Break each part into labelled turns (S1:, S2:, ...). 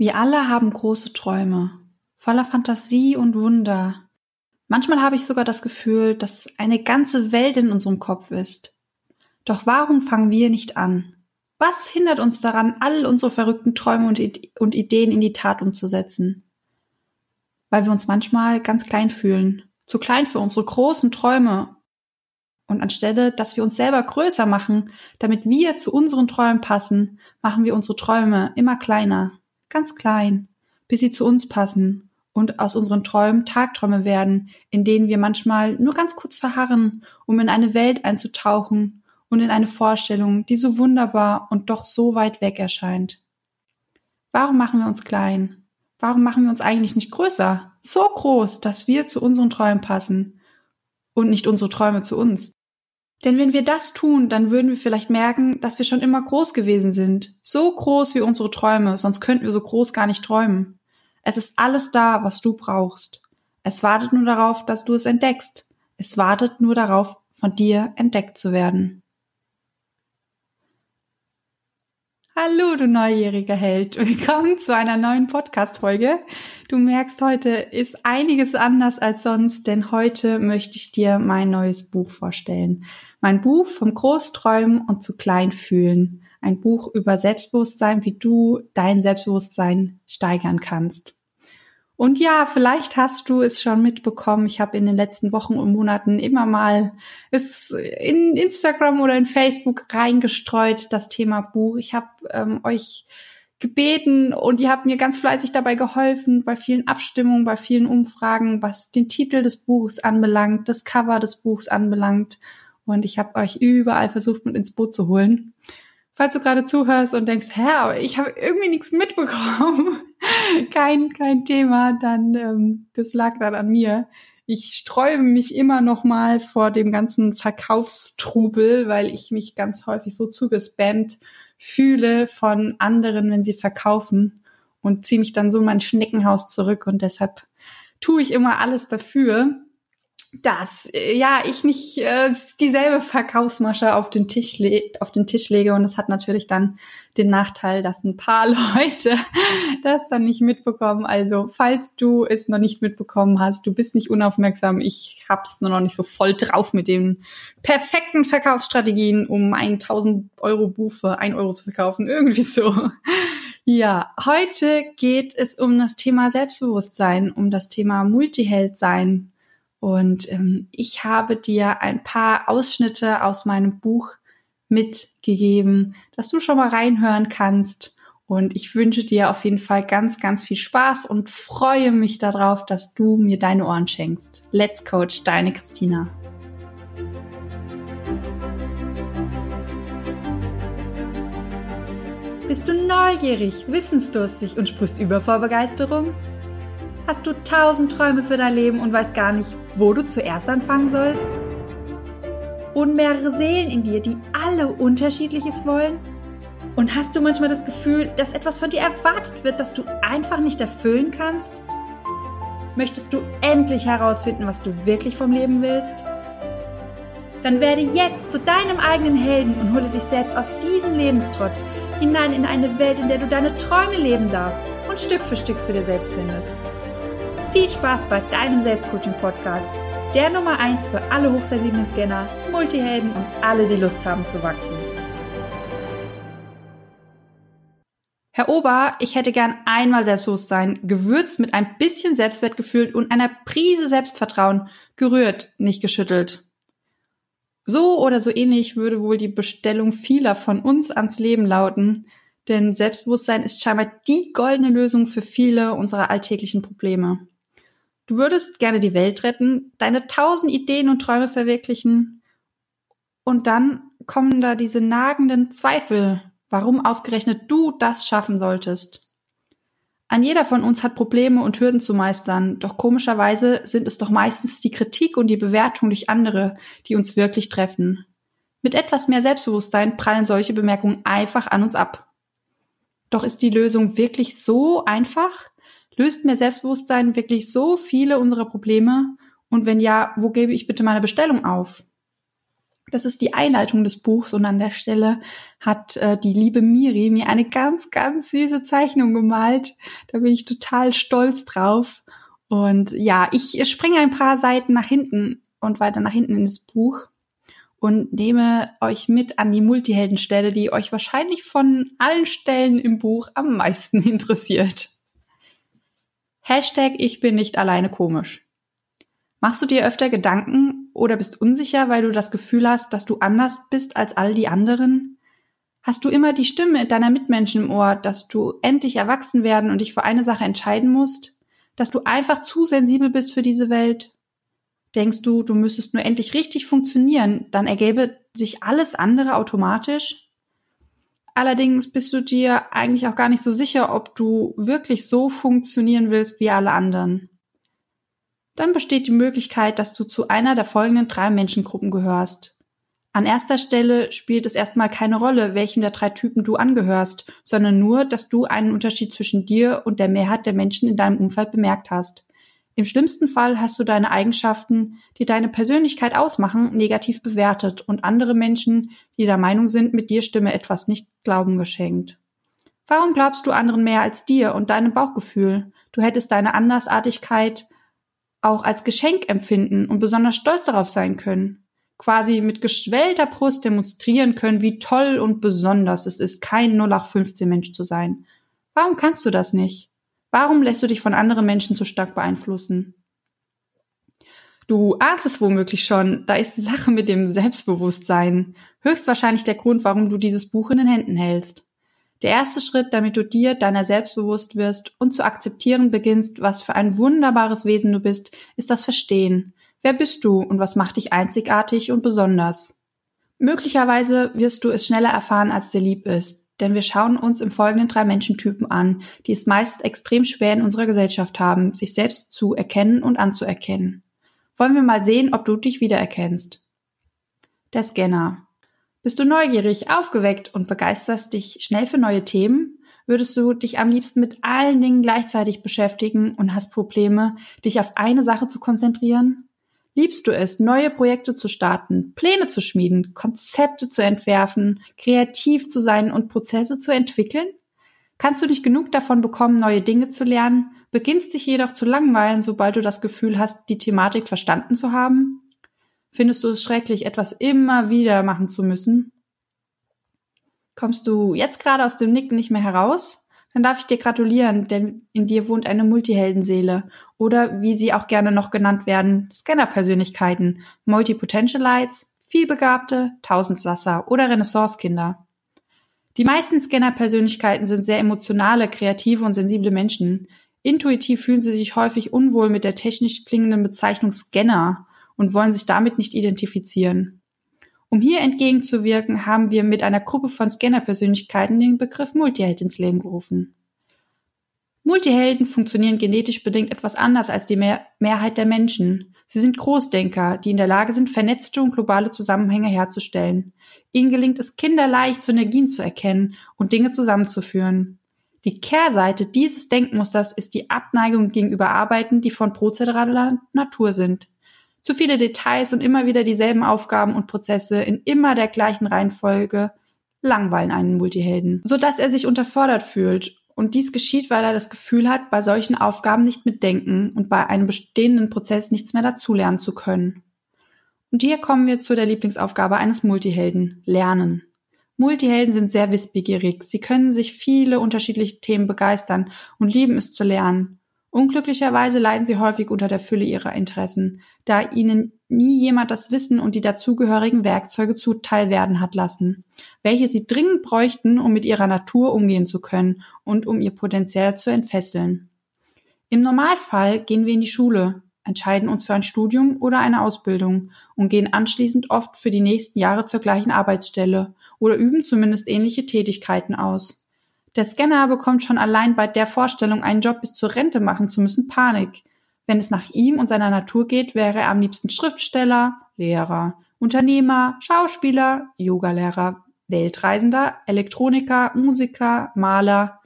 S1: Wir alle haben große Träume, voller Fantasie und Wunder. Manchmal habe ich sogar das Gefühl, dass eine ganze Welt in unserem Kopf ist. Doch warum fangen wir nicht an? Was hindert uns daran, all unsere verrückten Träume und, und Ideen in die Tat umzusetzen? Weil wir uns manchmal ganz klein fühlen, zu klein für unsere großen Träume. Und anstelle, dass wir uns selber größer machen, damit wir zu unseren Träumen passen, machen wir unsere Träume immer kleiner ganz klein, bis sie zu uns passen und aus unseren Träumen Tagträume werden, in denen wir manchmal nur ganz kurz verharren, um in eine Welt einzutauchen und in eine Vorstellung, die so wunderbar und doch so weit weg erscheint. Warum machen wir uns klein? Warum machen wir uns eigentlich nicht größer? So groß, dass wir zu unseren Träumen passen und nicht unsere Träume zu uns. Denn wenn wir das tun, dann würden wir vielleicht merken, dass wir schon immer groß gewesen sind. So groß wie unsere Träume, sonst könnten wir so groß gar nicht träumen. Es ist alles da, was du brauchst. Es wartet nur darauf, dass du es entdeckst. Es wartet nur darauf, von dir entdeckt zu werden. Hallo, du neugieriger Held. Willkommen zu einer neuen Podcast-Folge. Du merkst, heute ist einiges anders als sonst, denn heute möchte ich dir mein neues Buch vorstellen. Mein Buch vom Großträumen und zu klein fühlen. Ein Buch über Selbstbewusstsein, wie du dein Selbstbewusstsein steigern kannst. Und ja, vielleicht hast du es schon mitbekommen. Ich habe in den letzten Wochen und Monaten immer mal es in Instagram oder in Facebook reingestreut, das Thema Buch. Ich habe ähm, euch gebeten und ihr habt mir ganz fleißig dabei geholfen, bei vielen Abstimmungen, bei vielen Umfragen, was den Titel des Buchs anbelangt, das Cover des Buchs anbelangt. Und ich habe euch überall versucht, mit ins Boot zu holen falls du gerade zuhörst und denkst, hä, aber ich habe irgendwie nichts mitbekommen, kein, kein Thema, dann ähm, das lag dann an mir. Ich sträube mich immer noch mal vor dem ganzen Verkaufstrubel, weil ich mich ganz häufig so zugespammt fühle von anderen, wenn sie verkaufen und ziehe mich dann so in mein Schneckenhaus zurück und deshalb tue ich immer alles dafür, dass äh, ja ich nicht äh, dieselbe Verkaufsmasche auf den Tisch auf den Tisch lege und es hat natürlich dann den Nachteil, dass ein paar Leute das dann nicht mitbekommen. Also falls du es noch nicht mitbekommen hast, du bist nicht unaufmerksam. Ich hab's nur noch nicht so voll drauf mit den perfekten Verkaufsstrategien, um 1000 Euro für 1 Euro zu verkaufen. Irgendwie so. Ja, heute geht es um das Thema Selbstbewusstsein, um das Thema Multiheld sein und ähm, ich habe dir ein paar Ausschnitte aus meinem Buch mitgegeben, dass du schon mal reinhören kannst. Und ich wünsche dir auf jeden Fall ganz, ganz viel Spaß und freue mich darauf, dass du mir deine Ohren schenkst. Let's Coach, deine Christina. Bist du neugierig, wissensdurstig und sprichst über vor Begeisterung? Hast du tausend Träume für dein Leben und weißt gar nicht, wo du zuerst anfangen sollst? Wohnen mehrere Seelen in dir, die alle unterschiedliches wollen? Und hast du manchmal das Gefühl, dass etwas von dir erwartet wird, das du einfach nicht erfüllen kannst? Möchtest du endlich herausfinden, was du wirklich vom Leben willst? Dann werde jetzt zu deinem eigenen Helden und hole dich selbst aus diesem Lebenstrott hinein in eine Welt, in der du deine Träume leben darfst und Stück für Stück zu dir selbst findest. Viel Spaß bei deinem Selbstcoaching-Podcast, der Nummer 1 für alle hochsensiblen Scanner, Multihelden und alle, die Lust haben zu wachsen. Herr Ober, ich hätte gern einmal Selbstbewusstsein, gewürzt mit ein bisschen Selbstwertgefühl und einer Prise Selbstvertrauen, gerührt, nicht geschüttelt. So oder so ähnlich würde wohl die Bestellung vieler von uns ans Leben lauten, denn Selbstbewusstsein ist scheinbar die goldene Lösung für viele unserer alltäglichen Probleme. Du würdest gerne die Welt retten, deine tausend Ideen und Träume verwirklichen und dann kommen da diese nagenden Zweifel, warum ausgerechnet du das schaffen solltest. Ein jeder von uns hat Probleme und Hürden zu meistern, doch komischerweise sind es doch meistens die Kritik und die Bewertung durch andere, die uns wirklich treffen. Mit etwas mehr Selbstbewusstsein prallen solche Bemerkungen einfach an uns ab. Doch ist die Lösung wirklich so einfach? Löst mehr Selbstbewusstsein wirklich so viele unserer Probleme? Und wenn ja, wo gebe ich bitte meine Bestellung auf? Das ist die Einleitung des Buchs und an der Stelle hat äh, die liebe Miri mir eine ganz, ganz süße Zeichnung gemalt. Da bin ich total stolz drauf. Und ja, ich springe ein paar Seiten nach hinten und weiter nach hinten in das Buch und nehme euch mit an die Multiheldenstelle, die euch wahrscheinlich von allen Stellen im Buch am meisten interessiert. Hashtag Ich bin nicht alleine komisch. Machst du dir öfter Gedanken oder bist unsicher, weil du das Gefühl hast, dass du anders bist als all die anderen? Hast du immer die Stimme deiner Mitmenschen im Ohr, dass du endlich erwachsen werden und dich für eine Sache entscheiden musst? Dass du einfach zu sensibel bist für diese Welt? Denkst du, du müsstest nur endlich richtig funktionieren, dann ergäbe sich alles andere automatisch? Allerdings bist du dir eigentlich auch gar nicht so sicher, ob du wirklich so funktionieren willst wie alle anderen dann besteht die Möglichkeit, dass du zu einer der folgenden drei Menschengruppen gehörst. An erster Stelle spielt es erstmal keine Rolle, welchem der drei Typen du angehörst, sondern nur, dass du einen Unterschied zwischen dir und der Mehrheit der Menschen in deinem Umfeld bemerkt hast. Im schlimmsten Fall hast du deine Eigenschaften, die deine Persönlichkeit ausmachen, negativ bewertet und andere Menschen, die der Meinung sind, mit dir stimme etwas nicht Glauben geschenkt. Warum glaubst du anderen mehr als dir und deinem Bauchgefühl? Du hättest deine Andersartigkeit, auch als Geschenk empfinden und besonders stolz darauf sein können. Quasi mit geschwellter Brust demonstrieren können, wie toll und besonders es ist, kein 0815 Mensch zu sein. Warum kannst du das nicht? Warum lässt du dich von anderen Menschen so stark beeinflussen? Du ahnst es womöglich schon, da ist die Sache mit dem Selbstbewusstsein höchstwahrscheinlich der Grund, warum du dieses Buch in den Händen hältst. Der erste Schritt, damit du dir deiner selbst bewusst wirst und zu akzeptieren beginnst, was für ein wunderbares Wesen du bist, ist das Verstehen. Wer bist du und was macht dich einzigartig und besonders? Möglicherweise wirst du es schneller erfahren, als dir lieb ist, denn wir schauen uns im Folgenden drei Menschentypen an, die es meist extrem schwer in unserer Gesellschaft haben, sich selbst zu erkennen und anzuerkennen. Wollen wir mal sehen, ob du dich wiedererkennst. Der Scanner. Bist du neugierig, aufgeweckt und begeisterst dich schnell für neue Themen? Würdest du dich am liebsten mit allen Dingen gleichzeitig beschäftigen und hast Probleme, dich auf eine Sache zu konzentrieren? Liebst du es, neue Projekte zu starten, Pläne zu schmieden, Konzepte zu entwerfen, kreativ zu sein und Prozesse zu entwickeln? Kannst du nicht genug davon bekommen, neue Dinge zu lernen, beginnst dich jedoch zu langweilen, sobald du das Gefühl hast, die Thematik verstanden zu haben? Findest du es schrecklich, etwas immer wieder machen zu müssen? Kommst du jetzt gerade aus dem Nicken nicht mehr heraus? Dann darf ich dir gratulieren, denn in dir wohnt eine Multiheldenseele oder wie sie auch gerne noch genannt werden, Scanner-Persönlichkeiten, Multipotentialites, vielbegabte, Tausendsasser oder Renaissance-Kinder. Die meisten Scanner-Persönlichkeiten sind sehr emotionale, kreative und sensible Menschen. Intuitiv fühlen sie sich häufig unwohl mit der technisch klingenden Bezeichnung Scanner und wollen sich damit nicht identifizieren. Um hier entgegenzuwirken, haben wir mit einer Gruppe von Scanner-Persönlichkeiten den Begriff Multiheld ins Leben gerufen. Multihelden funktionieren genetisch bedingt etwas anders als die Mehr Mehrheit der Menschen. Sie sind Großdenker, die in der Lage sind, vernetzte und globale Zusammenhänge herzustellen. Ihnen gelingt es kinderleicht, Synergien zu erkennen und Dinge zusammenzuführen. Die Kehrseite dieses Denkmusters ist die Abneigung gegenüber Arbeiten, die von prozeduraler Natur sind. Zu viele Details und immer wieder dieselben Aufgaben und Prozesse in immer der gleichen Reihenfolge langweilen einen Multihelden, sodass er sich unterfordert fühlt. Und dies geschieht, weil er das Gefühl hat, bei solchen Aufgaben nicht mitdenken und bei einem bestehenden Prozess nichts mehr dazulernen zu können. Und hier kommen wir zu der Lieblingsaufgabe eines Multihelden, Lernen. Multihelden sind sehr wissbegierig. Sie können sich viele unterschiedliche Themen begeistern und lieben es zu lernen. Unglücklicherweise leiden sie häufig unter der Fülle ihrer Interessen, da ihnen nie jemand das Wissen und die dazugehörigen Werkzeuge zuteil werden hat lassen, welche sie dringend bräuchten, um mit ihrer Natur umgehen zu können und um ihr Potenzial zu entfesseln. Im Normalfall gehen wir in die Schule, entscheiden uns für ein Studium oder eine Ausbildung und gehen anschließend oft für die nächsten Jahre zur gleichen Arbeitsstelle oder üben zumindest ähnliche Tätigkeiten aus. Der Scanner bekommt schon allein bei der Vorstellung, einen Job bis zur Rente machen zu müssen, Panik. Wenn es nach ihm und seiner Natur geht, wäre er am liebsten Schriftsteller, Lehrer, Unternehmer, Schauspieler, Yogalehrer, Weltreisender, Elektroniker, Musiker, Maler,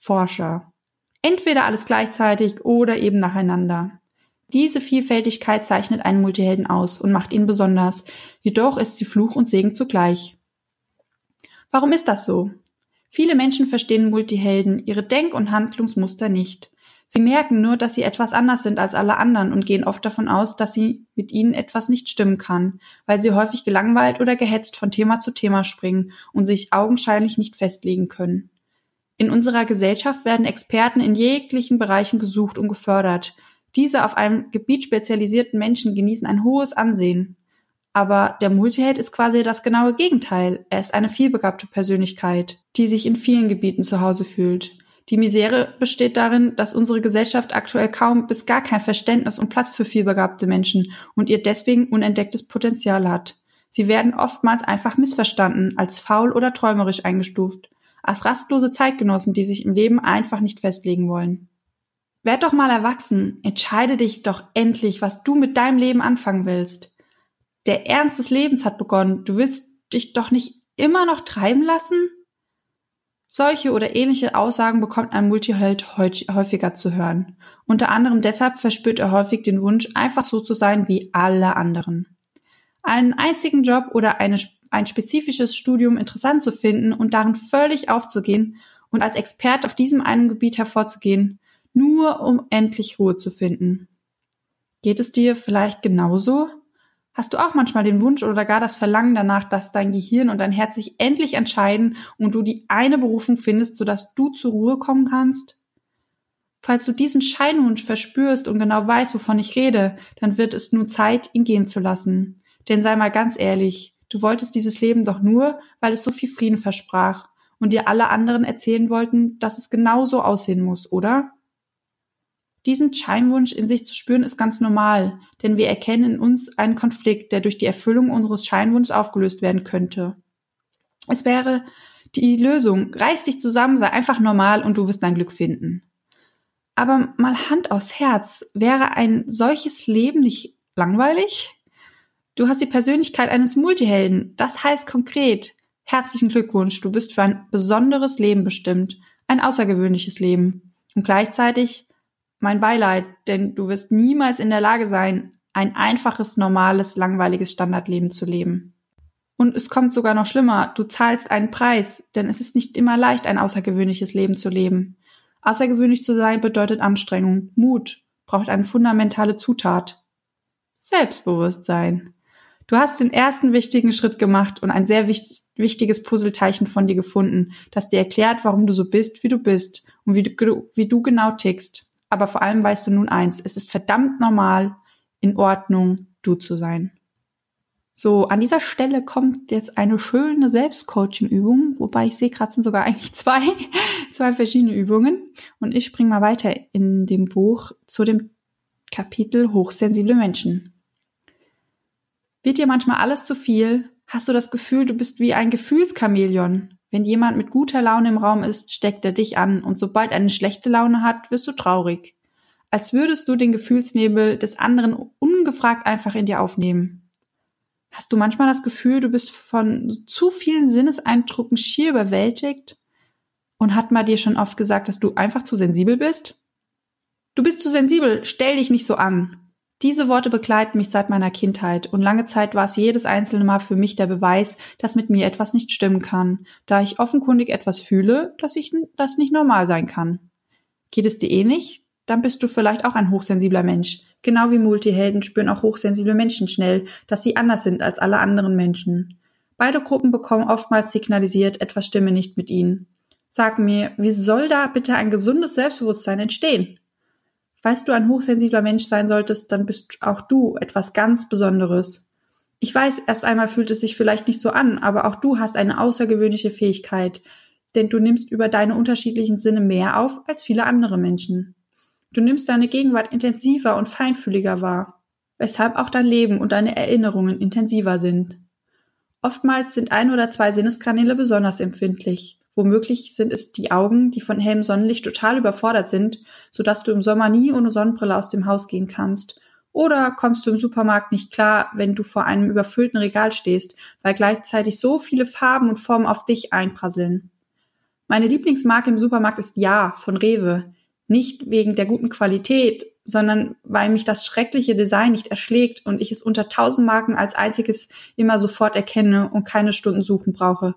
S1: Forscher. Entweder alles gleichzeitig oder eben nacheinander. Diese Vielfältigkeit zeichnet einen Multihelden aus und macht ihn besonders. Jedoch ist sie Fluch und Segen zugleich. Warum ist das so? Viele Menschen verstehen Multihelden ihre Denk- und Handlungsmuster nicht. Sie merken nur, dass sie etwas anders sind als alle anderen und gehen oft davon aus, dass sie mit ihnen etwas nicht stimmen kann, weil sie häufig gelangweilt oder gehetzt von Thema zu Thema springen und sich augenscheinlich nicht festlegen können. In unserer Gesellschaft werden Experten in jeglichen Bereichen gesucht und gefördert. Diese auf einem Gebiet spezialisierten Menschen genießen ein hohes Ansehen. Aber der Multiheld ist quasi das genaue Gegenteil. Er ist eine vielbegabte Persönlichkeit, die sich in vielen Gebieten zu Hause fühlt. Die Misere besteht darin, dass unsere Gesellschaft aktuell kaum bis gar kein Verständnis und Platz für vielbegabte Menschen und ihr deswegen unentdecktes Potenzial hat. Sie werden oftmals einfach missverstanden, als faul oder träumerisch eingestuft, als rastlose Zeitgenossen, die sich im Leben einfach nicht festlegen wollen. Werd doch mal erwachsen, entscheide dich doch endlich, was du mit deinem Leben anfangen willst. Der Ernst des Lebens hat begonnen. Du willst dich doch nicht immer noch treiben lassen? Solche oder ähnliche Aussagen bekommt ein Multiheld häufiger zu hören. Unter anderem deshalb verspürt er häufig den Wunsch, einfach so zu sein wie alle anderen. Einen einzigen Job oder eine, ein spezifisches Studium interessant zu finden und darin völlig aufzugehen und als Experte auf diesem einen Gebiet hervorzugehen, nur um endlich Ruhe zu finden. Geht es dir vielleicht genauso? Hast du auch manchmal den Wunsch oder gar das Verlangen danach, dass dein Gehirn und dein Herz sich endlich entscheiden und du die eine Berufung findest, sodass du zur Ruhe kommen kannst? Falls du diesen Scheinwunsch verspürst und genau weißt, wovon ich rede, dann wird es nun Zeit, ihn gehen zu lassen. Denn sei mal ganz ehrlich, du wolltest dieses Leben doch nur, weil es so viel Frieden versprach und dir alle anderen erzählen wollten, dass es genau so aussehen muss, oder? Diesen Scheinwunsch in sich zu spüren ist ganz normal, denn wir erkennen in uns einen Konflikt, der durch die Erfüllung unseres Scheinwunsches aufgelöst werden könnte. Es wäre die Lösung, reiß dich zusammen, sei einfach normal und du wirst dein Glück finden. Aber mal Hand aufs Herz, wäre ein solches Leben nicht langweilig? Du hast die Persönlichkeit eines Multihelden. Das heißt konkret, herzlichen Glückwunsch, du bist für ein besonderes Leben bestimmt, ein außergewöhnliches Leben. Und gleichzeitig mein Beileid, denn du wirst niemals in der Lage sein, ein einfaches, normales, langweiliges Standardleben zu leben. Und es kommt sogar noch schlimmer, du zahlst einen Preis, denn es ist nicht immer leicht, ein außergewöhnliches Leben zu leben. Außergewöhnlich zu sein bedeutet Anstrengung, Mut, braucht eine fundamentale Zutat. Selbstbewusstsein. Du hast den ersten wichtigen Schritt gemacht und ein sehr wichtig, wichtiges Puzzleteilchen von dir gefunden, das dir erklärt, warum du so bist, wie du bist und wie du, wie du genau tickst aber vor allem weißt du nun eins, es ist verdammt normal, in Ordnung, du zu sein. So, an dieser Stelle kommt jetzt eine schöne Selbstcoaching-Übung, wobei ich sehe gerade sind sogar eigentlich zwei, zwei verschiedene Übungen. Und ich springe mal weiter in dem Buch zu dem Kapitel Hochsensible Menschen. Wird dir manchmal alles zu viel? Hast du das Gefühl, du bist wie ein Gefühlschamäleon? Wenn jemand mit guter Laune im Raum ist, steckt er dich an und sobald eine schlechte Laune hat, wirst du traurig. Als würdest du den Gefühlsnebel des anderen ungefragt einfach in dir aufnehmen. Hast du manchmal das Gefühl, du bist von zu vielen Sinneseindrücken schier überwältigt? Und hat man dir schon oft gesagt, dass du einfach zu sensibel bist? Du bist zu sensibel, stell dich nicht so an. Diese Worte begleiten mich seit meiner Kindheit und lange Zeit war es jedes einzelne Mal für mich der Beweis, dass mit mir etwas nicht stimmen kann, da ich offenkundig etwas fühle, dass ich das nicht normal sein kann. Geht es dir ähnlich? Dann bist du vielleicht auch ein hochsensibler Mensch. Genau wie Multihelden spüren auch hochsensible Menschen schnell, dass sie anders sind als alle anderen Menschen. Beide Gruppen bekommen oftmals signalisiert, etwas stimme nicht mit ihnen. Sag mir, wie soll da bitte ein gesundes Selbstbewusstsein entstehen? Falls du ein hochsensibler Mensch sein solltest, dann bist auch du etwas ganz Besonderes. Ich weiß, erst einmal fühlt es sich vielleicht nicht so an, aber auch du hast eine außergewöhnliche Fähigkeit, denn du nimmst über deine unterschiedlichen Sinne mehr auf als viele andere Menschen. Du nimmst deine Gegenwart intensiver und feinfühliger wahr, weshalb auch dein Leben und deine Erinnerungen intensiver sind. Oftmals sind ein oder zwei Sinneskanäle besonders empfindlich. Womöglich sind es die Augen, die von hellem Sonnenlicht total überfordert sind, sodass du im Sommer nie ohne Sonnenbrille aus dem Haus gehen kannst. Oder kommst du im Supermarkt nicht klar, wenn du vor einem überfüllten Regal stehst, weil gleichzeitig so viele Farben und Formen auf dich einprasseln. Meine Lieblingsmarke im Supermarkt ist Ja von Rewe. Nicht wegen der guten Qualität, sondern weil mich das schreckliche Design nicht erschlägt und ich es unter tausend Marken als einziges immer sofort erkenne und keine Stunden suchen brauche.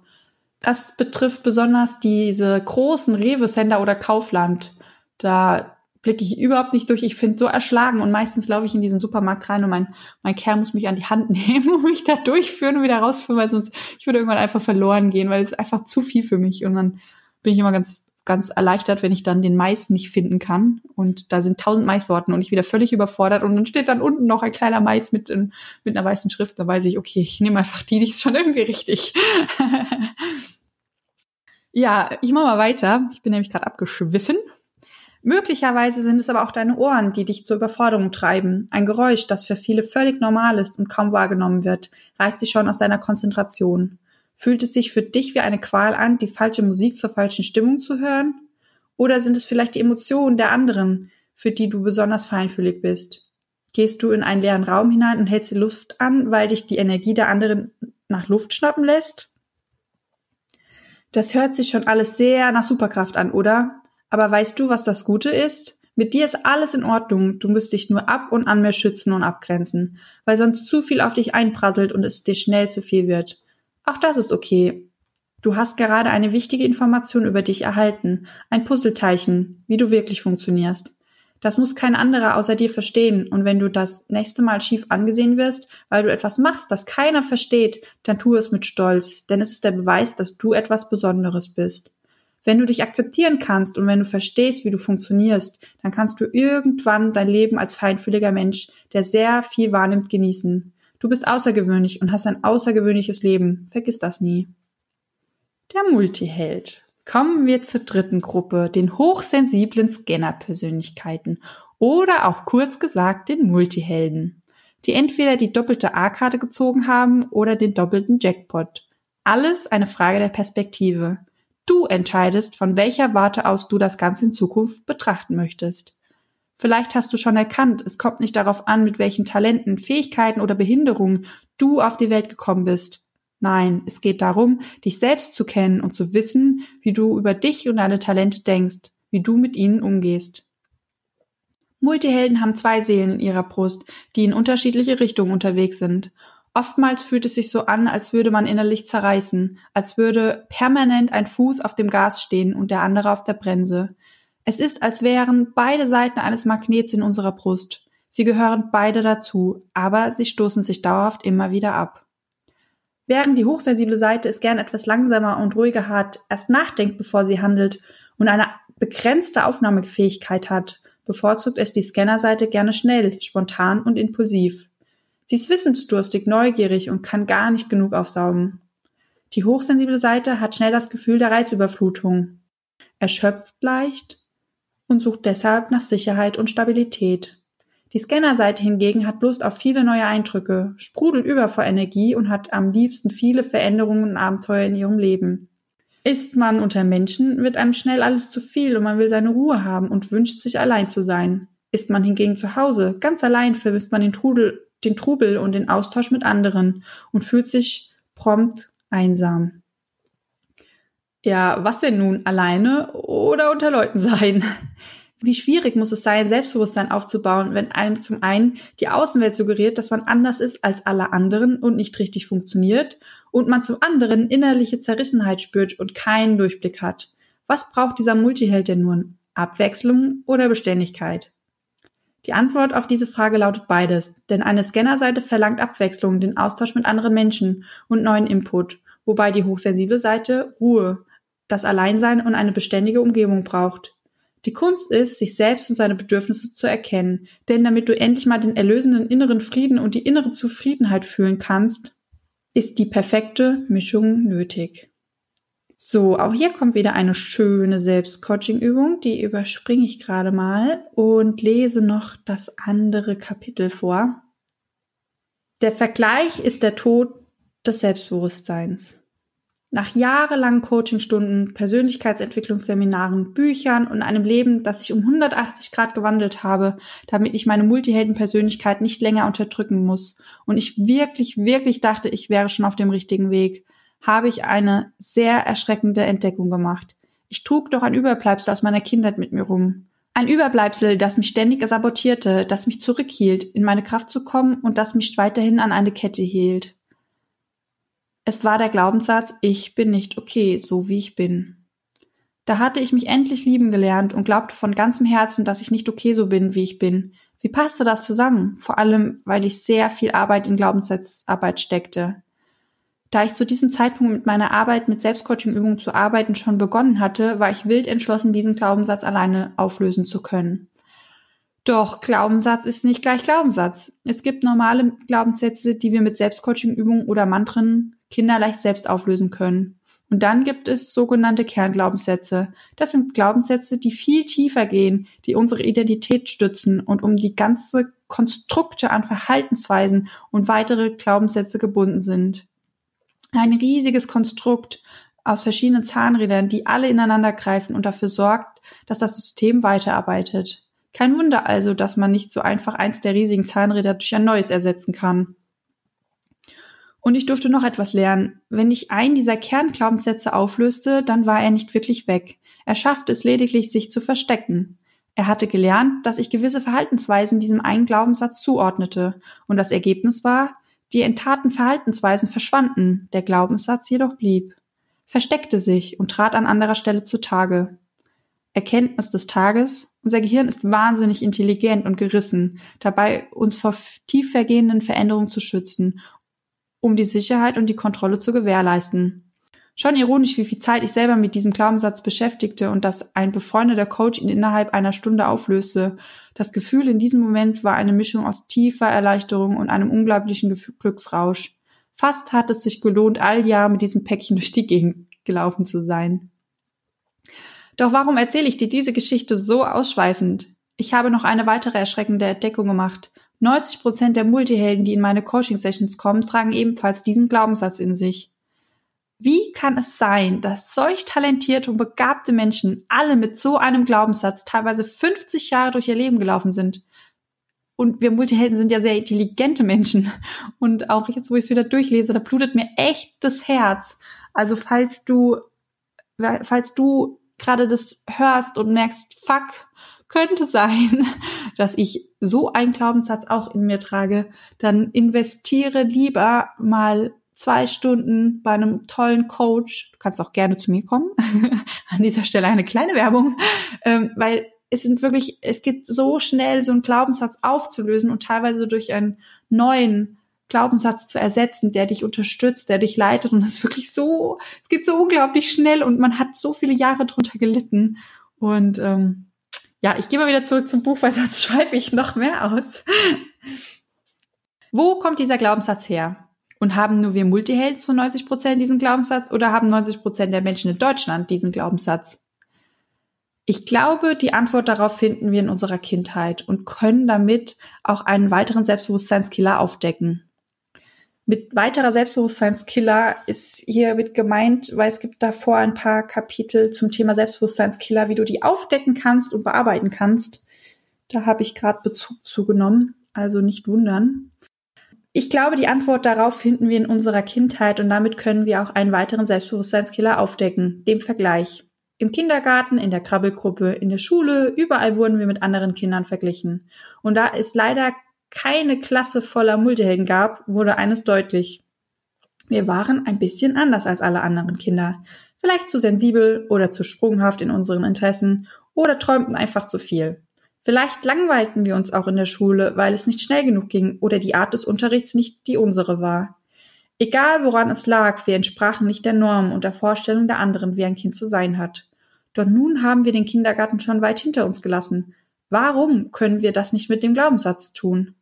S1: Das betrifft besonders diese großen Rewe-Sender oder Kaufland. Da blicke ich überhaupt nicht durch. Ich finde so erschlagen und meistens laufe ich in diesen Supermarkt rein und mein, mein Kerl muss mich an die Hand nehmen und mich da durchführen und wieder rausführen, weil sonst ich würde irgendwann einfach verloren gehen, weil es einfach zu viel für mich und dann bin ich immer ganz ganz erleichtert, wenn ich dann den Mais nicht finden kann und da sind tausend Maissorten und ich wieder völlig überfordert und dann steht dann unten noch ein kleiner Mais mit, in, mit einer weißen Schrift, da weiß ich, okay, ich nehme einfach die, die ist schon irgendwie richtig. ja, ich mache mal weiter. Ich bin nämlich gerade abgeschwiffen Möglicherweise sind es aber auch deine Ohren, die dich zur Überforderung treiben. Ein Geräusch, das für viele völlig normal ist und kaum wahrgenommen wird, reißt dich schon aus deiner Konzentration. Fühlt es sich für dich wie eine Qual an, die falsche Musik zur falschen Stimmung zu hören? Oder sind es vielleicht die Emotionen der anderen, für die du besonders feinfühlig bist? Gehst du in einen leeren Raum hinein und hältst die Luft an, weil dich die Energie der anderen nach Luft schnappen lässt? Das hört sich schon alles sehr nach Superkraft an, oder? Aber weißt du, was das Gute ist? Mit dir ist alles in Ordnung. Du musst dich nur ab und an mehr schützen und abgrenzen, weil sonst zu viel auf dich einprasselt und es dir schnell zu viel wird. Auch das ist okay. Du hast gerade eine wichtige Information über dich erhalten, ein Puzzleteilchen, wie du wirklich funktionierst. Das muss kein anderer außer dir verstehen. Und wenn du das nächste Mal schief angesehen wirst, weil du etwas machst, das keiner versteht, dann tu es mit Stolz, denn es ist der Beweis, dass du etwas Besonderes bist. Wenn du dich akzeptieren kannst und wenn du verstehst, wie du funktionierst, dann kannst du irgendwann dein Leben als feinfühliger Mensch, der sehr viel wahrnimmt, genießen. Du bist außergewöhnlich und hast ein außergewöhnliches Leben. Vergiss das nie. Der Multiheld. Kommen wir zur dritten Gruppe, den hochsensiblen Scanner-Persönlichkeiten oder auch kurz gesagt den Multihelden, die entweder die doppelte A-Karte gezogen haben oder den doppelten Jackpot. Alles eine Frage der Perspektive. Du entscheidest, von welcher Warte aus du das Ganze in Zukunft betrachten möchtest. Vielleicht hast du schon erkannt, es kommt nicht darauf an, mit welchen Talenten, Fähigkeiten oder Behinderungen du auf die Welt gekommen bist. Nein, es geht darum, dich selbst zu kennen und zu wissen, wie du über dich und deine Talente denkst, wie du mit ihnen umgehst. Multihelden haben zwei Seelen in ihrer Brust, die in unterschiedliche Richtungen unterwegs sind. Oftmals fühlt es sich so an, als würde man innerlich zerreißen, als würde permanent ein Fuß auf dem Gas stehen und der andere auf der Bremse. Es ist, als wären beide Seiten eines Magnets in unserer Brust. Sie gehören beide dazu, aber sie stoßen sich dauerhaft immer wieder ab. Während die hochsensible Seite es gern etwas langsamer und ruhiger hat, erst nachdenkt, bevor sie handelt und eine begrenzte Aufnahmefähigkeit hat, bevorzugt es die Scannerseite gerne schnell, spontan und impulsiv. Sie ist wissensdurstig, neugierig und kann gar nicht genug aufsaugen. Die hochsensible Seite hat schnell das Gefühl der Reizüberflutung, erschöpft leicht und sucht deshalb nach Sicherheit und Stabilität. Die Scannerseite hingegen hat Lust auf viele neue Eindrücke, sprudelt über vor Energie und hat am liebsten viele Veränderungen und Abenteuer in ihrem Leben. Ist man unter Menschen, wird einem schnell alles zu viel und man will seine Ruhe haben und wünscht sich allein zu sein. Ist man hingegen zu Hause, ganz allein vermisst man den Trudel den Trubel und den Austausch mit anderen und fühlt sich prompt einsam. Ja, was denn nun? Alleine oder unter Leuten sein? Wie schwierig muss es sein, Selbstbewusstsein aufzubauen, wenn einem zum einen die Außenwelt suggeriert, dass man anders ist als alle anderen und nicht richtig funktioniert und man zum anderen innerliche Zerrissenheit spürt und keinen Durchblick hat. Was braucht dieser Multiheld denn nun? Abwechslung oder Beständigkeit? Die Antwort auf diese Frage lautet beides, denn eine Scannerseite verlangt Abwechslung, den Austausch mit anderen Menschen und neuen Input, wobei die hochsensible Seite Ruhe, das Alleinsein und eine beständige Umgebung braucht. Die Kunst ist, sich selbst und seine Bedürfnisse zu erkennen, denn damit du endlich mal den erlösenden inneren Frieden und die innere Zufriedenheit fühlen kannst, ist die perfekte Mischung nötig. So, auch hier kommt wieder eine schöne Selbstcoaching-Übung, die überspringe ich gerade mal und lese noch das andere Kapitel vor. Der Vergleich ist der Tod des Selbstbewusstseins. Nach jahrelangen Coachingstunden, Persönlichkeitsentwicklungsseminaren, Büchern und einem Leben, das ich um 180 Grad gewandelt habe, damit ich meine Multiheldenpersönlichkeit nicht länger unterdrücken muss und ich wirklich, wirklich dachte, ich wäre schon auf dem richtigen Weg, habe ich eine sehr erschreckende Entdeckung gemacht. Ich trug doch ein Überbleibsel aus meiner Kindheit mit mir rum. Ein Überbleibsel, das mich ständig sabotierte, das mich zurückhielt, in meine Kraft zu kommen und das mich weiterhin an eine Kette hielt. Es war der Glaubenssatz, ich bin nicht okay, so wie ich bin. Da hatte ich mich endlich lieben gelernt und glaubte von ganzem Herzen, dass ich nicht okay so bin, wie ich bin. Wie passte das zusammen? Vor allem, weil ich sehr viel Arbeit in Glaubenssatzarbeit steckte. Da ich zu diesem Zeitpunkt mit meiner Arbeit mit Selbstcoaching-Übungen zu arbeiten schon begonnen hatte, war ich wild entschlossen, diesen Glaubenssatz alleine auflösen zu können. Doch Glaubenssatz ist nicht gleich Glaubenssatz. Es gibt normale Glaubenssätze, die wir mit Selbstcoaching-Übungen oder Mantren kinderleicht selbst auflösen können. Und dann gibt es sogenannte Kernglaubenssätze. Das sind Glaubenssätze, die viel tiefer gehen, die unsere Identität stützen und um die ganze Konstrukte an Verhaltensweisen und weitere Glaubenssätze gebunden sind ein riesiges Konstrukt aus verschiedenen Zahnrädern, die alle ineinander greifen und dafür sorgt, dass das System weiterarbeitet. Kein Wunder also, dass man nicht so einfach eins der riesigen Zahnräder durch ein neues ersetzen kann. Und ich durfte noch etwas lernen. Wenn ich einen dieser Kernglaubenssätze auflöste, dann war er nicht wirklich weg. Er schaffte es lediglich, sich zu verstecken. Er hatte gelernt, dass ich gewisse Verhaltensweisen diesem einen Glaubenssatz zuordnete. Und das Ergebnis war, die entaten Verhaltensweisen verschwanden, der Glaubenssatz jedoch blieb, versteckte sich und trat an anderer Stelle zutage. Erkenntnis des Tages, unser Gehirn ist wahnsinnig intelligent und gerissen, dabei uns vor tief vergehenden Veränderungen zu schützen, um die Sicherheit und die Kontrolle zu gewährleisten. Schon ironisch, wie viel Zeit ich selber mit diesem Glaubenssatz beschäftigte und dass ein befreundeter Coach ihn innerhalb einer Stunde auflöste. Das Gefühl in diesem Moment war eine Mischung aus tiefer Erleichterung und einem unglaublichen Glücksrausch. Fast hat es sich gelohnt, all Jahr mit diesem Päckchen durch die Gegend gelaufen zu sein. Doch warum erzähle ich dir diese Geschichte so ausschweifend? Ich habe noch eine weitere erschreckende Entdeckung gemacht. 90 Prozent der Multihelden, die in meine Coaching-Sessions kommen, tragen ebenfalls diesen Glaubenssatz in sich. Wie kann es sein, dass solch talentierte und begabte Menschen alle mit so einem Glaubenssatz teilweise 50 Jahre durch ihr Leben gelaufen sind? Und wir Multihelden sind ja sehr intelligente Menschen. Und auch jetzt, wo ich es wieder durchlese, da blutet mir echt das Herz. Also falls du, falls du gerade das hörst und merkst, fuck, könnte sein, dass ich so einen Glaubenssatz auch in mir trage, dann investiere lieber mal zwei Stunden bei einem tollen Coach. Du kannst auch gerne zu mir kommen. An dieser Stelle eine kleine Werbung, ähm, weil es sind wirklich, es geht so schnell, so einen Glaubenssatz aufzulösen und teilweise durch einen neuen Glaubenssatz zu ersetzen, der dich unterstützt, der dich leitet und es ist wirklich so, es geht so unglaublich schnell und man hat so viele Jahre drunter gelitten und ähm, ja, ich gehe mal wieder zurück zum Buch, weil sonst schweife ich noch mehr aus. Wo kommt dieser Glaubenssatz her? Und haben nur wir Multihelden zu 90 Prozent diesen Glaubenssatz oder haben 90 Prozent der Menschen in Deutschland diesen Glaubenssatz? Ich glaube, die Antwort darauf finden wir in unserer Kindheit und können damit auch einen weiteren Selbstbewusstseinskiller aufdecken. Mit weiterer Selbstbewusstseinskiller ist hier mit gemeint, weil es gibt davor ein paar Kapitel zum Thema Selbstbewusstseinskiller, wie du die aufdecken kannst und bearbeiten kannst. Da habe ich gerade Bezug zugenommen, also nicht wundern. Ich glaube, die Antwort darauf finden wir in unserer Kindheit und damit können wir auch einen weiteren Selbstbewusstseinskiller aufdecken, dem Vergleich. Im Kindergarten, in der Krabbelgruppe, in der Schule, überall wurden wir mit anderen Kindern verglichen. Und da es leider keine Klasse voller Multihelden gab, wurde eines deutlich. Wir waren ein bisschen anders als alle anderen Kinder. Vielleicht zu sensibel oder zu sprunghaft in unseren Interessen oder träumten einfach zu viel. Vielleicht langweilten wir uns auch in der Schule, weil es nicht schnell genug ging oder die Art des Unterrichts nicht die unsere war. Egal woran es lag, wir entsprachen nicht der Norm und der Vorstellung der anderen, wie ein Kind zu sein hat. Doch nun haben wir den Kindergarten schon weit hinter uns gelassen. Warum können wir das nicht mit dem Glaubenssatz tun?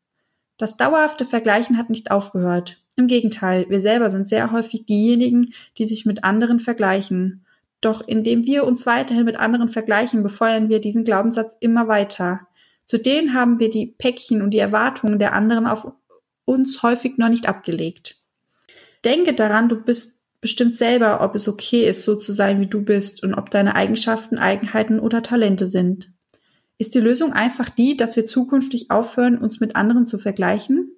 S1: Das dauerhafte Vergleichen hat nicht aufgehört. Im Gegenteil, wir selber sind sehr häufig diejenigen, die sich mit anderen vergleichen. Doch indem wir uns weiterhin mit anderen vergleichen, befeuern wir diesen Glaubenssatz immer weiter. Zudem haben wir die Päckchen und die Erwartungen der anderen auf uns häufig noch nicht abgelegt. Denke daran, du bist bestimmt selber, ob es okay ist, so zu sein, wie du bist und ob deine Eigenschaften, Eigenheiten oder Talente sind. Ist die Lösung einfach die, dass wir zukünftig aufhören, uns mit anderen zu vergleichen?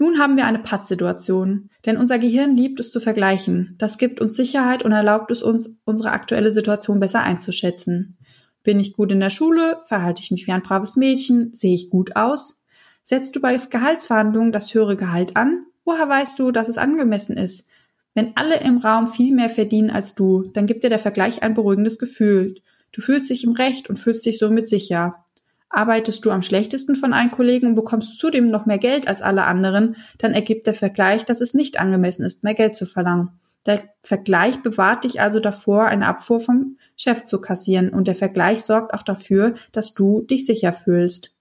S1: Nun haben wir eine Pattsituation, denn unser Gehirn liebt es zu vergleichen. Das gibt uns Sicherheit und erlaubt es uns, unsere aktuelle Situation besser einzuschätzen. Bin ich gut in der Schule? Verhalte ich mich wie ein braves Mädchen? Sehe ich gut aus? Setzt du bei Gehaltsverhandlungen das höhere Gehalt an? Woher weißt du, dass es angemessen ist? Wenn alle im Raum viel mehr verdienen als du, dann gibt dir der Vergleich ein beruhigendes Gefühl. Du fühlst dich im Recht und fühlst dich somit sicher. Arbeitest du am schlechtesten von allen Kollegen und bekommst zudem noch mehr Geld als alle anderen, dann ergibt der Vergleich, dass es nicht angemessen ist, mehr Geld zu verlangen. Der Vergleich bewahrt dich also davor, eine Abfuhr vom Chef zu kassieren und der Vergleich sorgt auch dafür, dass du dich sicher fühlst.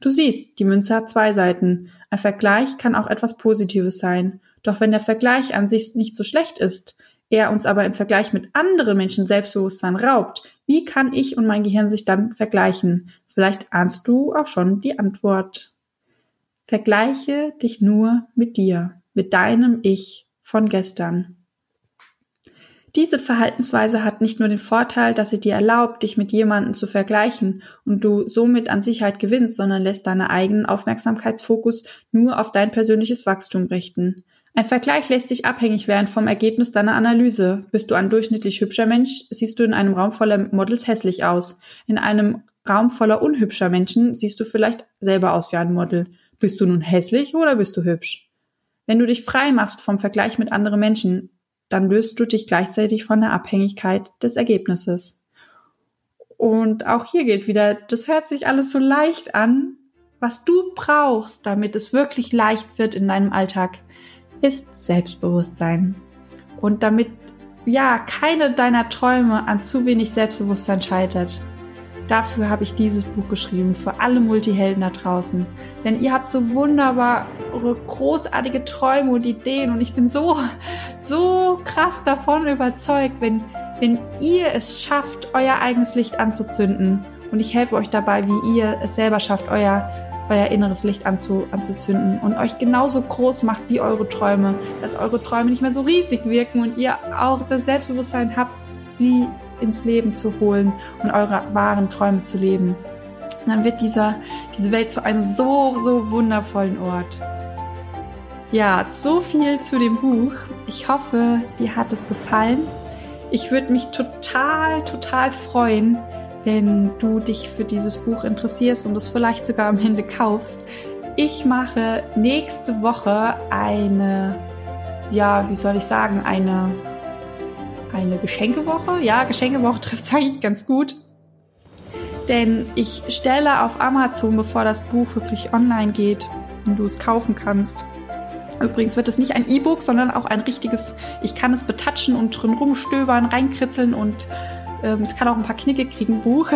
S1: Du siehst, die Münze hat zwei Seiten. Ein Vergleich kann auch etwas Positives sein. Doch wenn der Vergleich an sich nicht so schlecht ist, er uns aber im Vergleich mit anderen Menschen Selbstbewusstsein raubt, wie kann ich und mein Gehirn sich dann vergleichen? Vielleicht ahnst du auch schon die Antwort. Vergleiche dich nur mit dir, mit deinem Ich von gestern. Diese Verhaltensweise hat nicht nur den Vorteil, dass sie dir erlaubt, dich mit jemandem zu vergleichen und du somit an Sicherheit gewinnst, sondern lässt deinen eigenen Aufmerksamkeitsfokus nur auf dein persönliches Wachstum richten. Ein Vergleich lässt dich abhängig werden vom Ergebnis deiner Analyse. Bist du ein durchschnittlich hübscher Mensch, siehst du in einem Raum voller Models hässlich aus. In einem Raum voller unhübscher Menschen siehst du vielleicht selber aus wie ein Model. Bist du nun hässlich oder bist du hübsch? Wenn du dich frei machst vom Vergleich mit anderen Menschen, dann löst du dich gleichzeitig von der Abhängigkeit des Ergebnisses. Und auch hier gilt wieder, das hört sich alles so leicht an. Was du brauchst, damit es wirklich leicht wird in deinem Alltag, ist Selbstbewusstsein. Und damit ja keine deiner Träume an zu wenig Selbstbewusstsein scheitert. Dafür habe ich dieses Buch geschrieben, für alle Multihelden da draußen. Denn ihr habt so wunderbare, großartige Träume und Ideen und ich bin so, so krass davon überzeugt, wenn, wenn ihr es schafft, euer eigenes Licht anzuzünden. Und ich helfe euch dabei, wie ihr es selber schafft, euer euer inneres Licht anzu, anzuzünden und euch genauso groß macht wie eure Träume, dass eure Träume nicht mehr so riesig wirken und ihr auch das Selbstbewusstsein habt, sie ins Leben zu holen und eure wahren Träume zu leben. Und dann wird dieser, diese Welt zu einem so, so wundervollen Ort. Ja, so viel zu dem Buch. Ich hoffe, dir hat es gefallen. Ich würde mich total, total freuen, wenn du dich für dieses Buch interessierst und es vielleicht sogar am Ende kaufst. Ich mache nächste Woche eine, ja, wie soll ich sagen, eine, eine Geschenkewoche. Ja, Geschenkewoche trifft es eigentlich ganz gut. Denn ich stelle auf Amazon, bevor das Buch wirklich online geht und du es kaufen kannst. Übrigens wird es nicht ein E-Book, sondern auch ein richtiges, ich kann es betatschen und drin rumstöbern, reinkritzeln und es kann auch ein paar Knicke kriegen, Buch.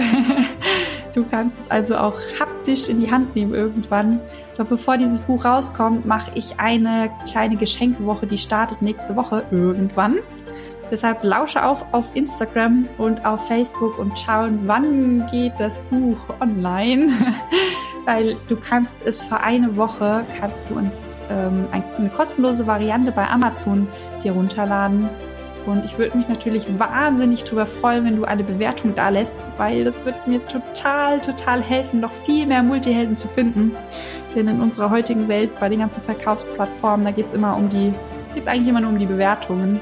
S1: du kannst es also auch haptisch in die Hand nehmen irgendwann. Doch bevor dieses Buch rauskommt, mache ich eine kleine Geschenkewoche, die startet nächste Woche irgendwann. Deshalb lausche auf auf Instagram und auf Facebook und schauen, wann geht das Buch online. Weil du kannst es für eine Woche, kannst du ähm, eine kostenlose Variante bei Amazon dir runterladen und ich würde mich natürlich wahnsinnig darüber freuen, wenn du eine Bewertung da lässt, weil das wird mir total, total helfen, noch viel mehr Multihelden zu finden. Denn in unserer heutigen Welt, bei den ganzen Verkaufsplattformen, da geht es immer um die, geht eigentlich immer nur um die Bewertungen.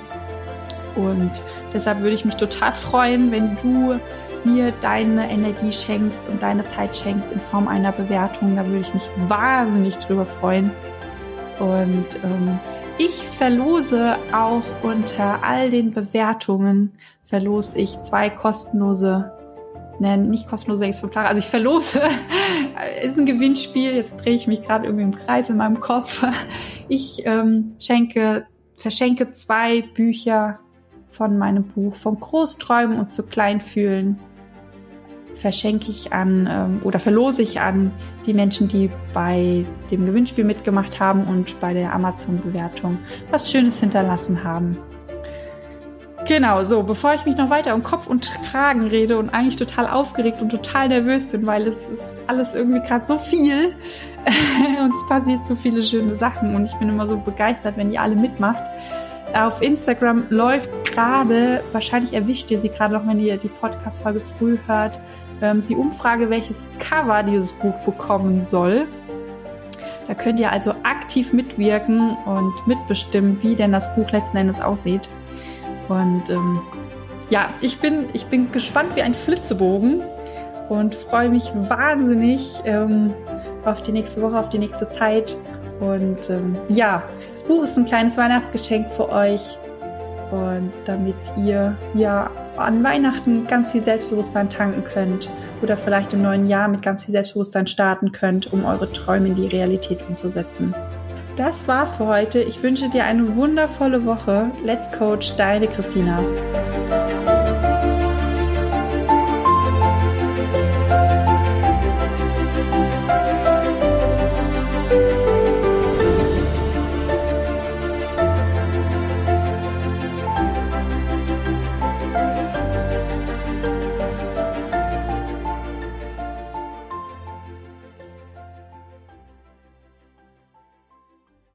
S1: Und deshalb würde ich mich total freuen, wenn du mir deine Energie schenkst und deine Zeit schenkst in Form einer Bewertung. Da würde ich mich wahnsinnig drüber freuen. Und ähm, ich verlose auch unter all den Bewertungen, verlose ich zwei kostenlose, nein, nicht kostenlose Exemplare, also ich verlose, ist ein Gewinnspiel, jetzt drehe ich mich gerade irgendwie im Kreis in meinem Kopf. Ich ähm, schenke, verschenke zwei Bücher von meinem Buch, vom Großträumen und zu Kleinfühlen verschenke ich an ähm, oder verlose ich an die Menschen, die bei dem Gewinnspiel mitgemacht haben und bei der Amazon-Bewertung was Schönes hinterlassen haben. Genau, so, bevor ich mich noch weiter um Kopf und Kragen rede und eigentlich total aufgeregt und total nervös bin, weil es ist alles irgendwie gerade so viel und es passiert so viele schöne Sachen und ich bin immer so begeistert, wenn ihr alle mitmacht. Auf Instagram läuft gerade, wahrscheinlich erwischt ihr sie gerade noch, wenn ihr die Podcast-Folge früh hört, ähm, die Umfrage, welches Cover dieses Buch bekommen soll. Da könnt ihr also aktiv mitwirken und mitbestimmen, wie denn das Buch letzten Endes aussieht. Und ähm, ja, ich bin, ich bin gespannt wie ein Flitzebogen, und freue mich wahnsinnig ähm, auf die nächste Woche, auf die nächste Zeit. Und ähm, ja, das Buch ist ein kleines Weihnachtsgeschenk für euch. Und damit ihr ja an Weihnachten ganz viel Selbstbewusstsein tanken könnt oder vielleicht im neuen Jahr mit ganz viel Selbstbewusstsein starten könnt, um eure Träume in die Realität umzusetzen. Das war's für heute. Ich wünsche dir eine wundervolle Woche. Let's Coach, deine Christina.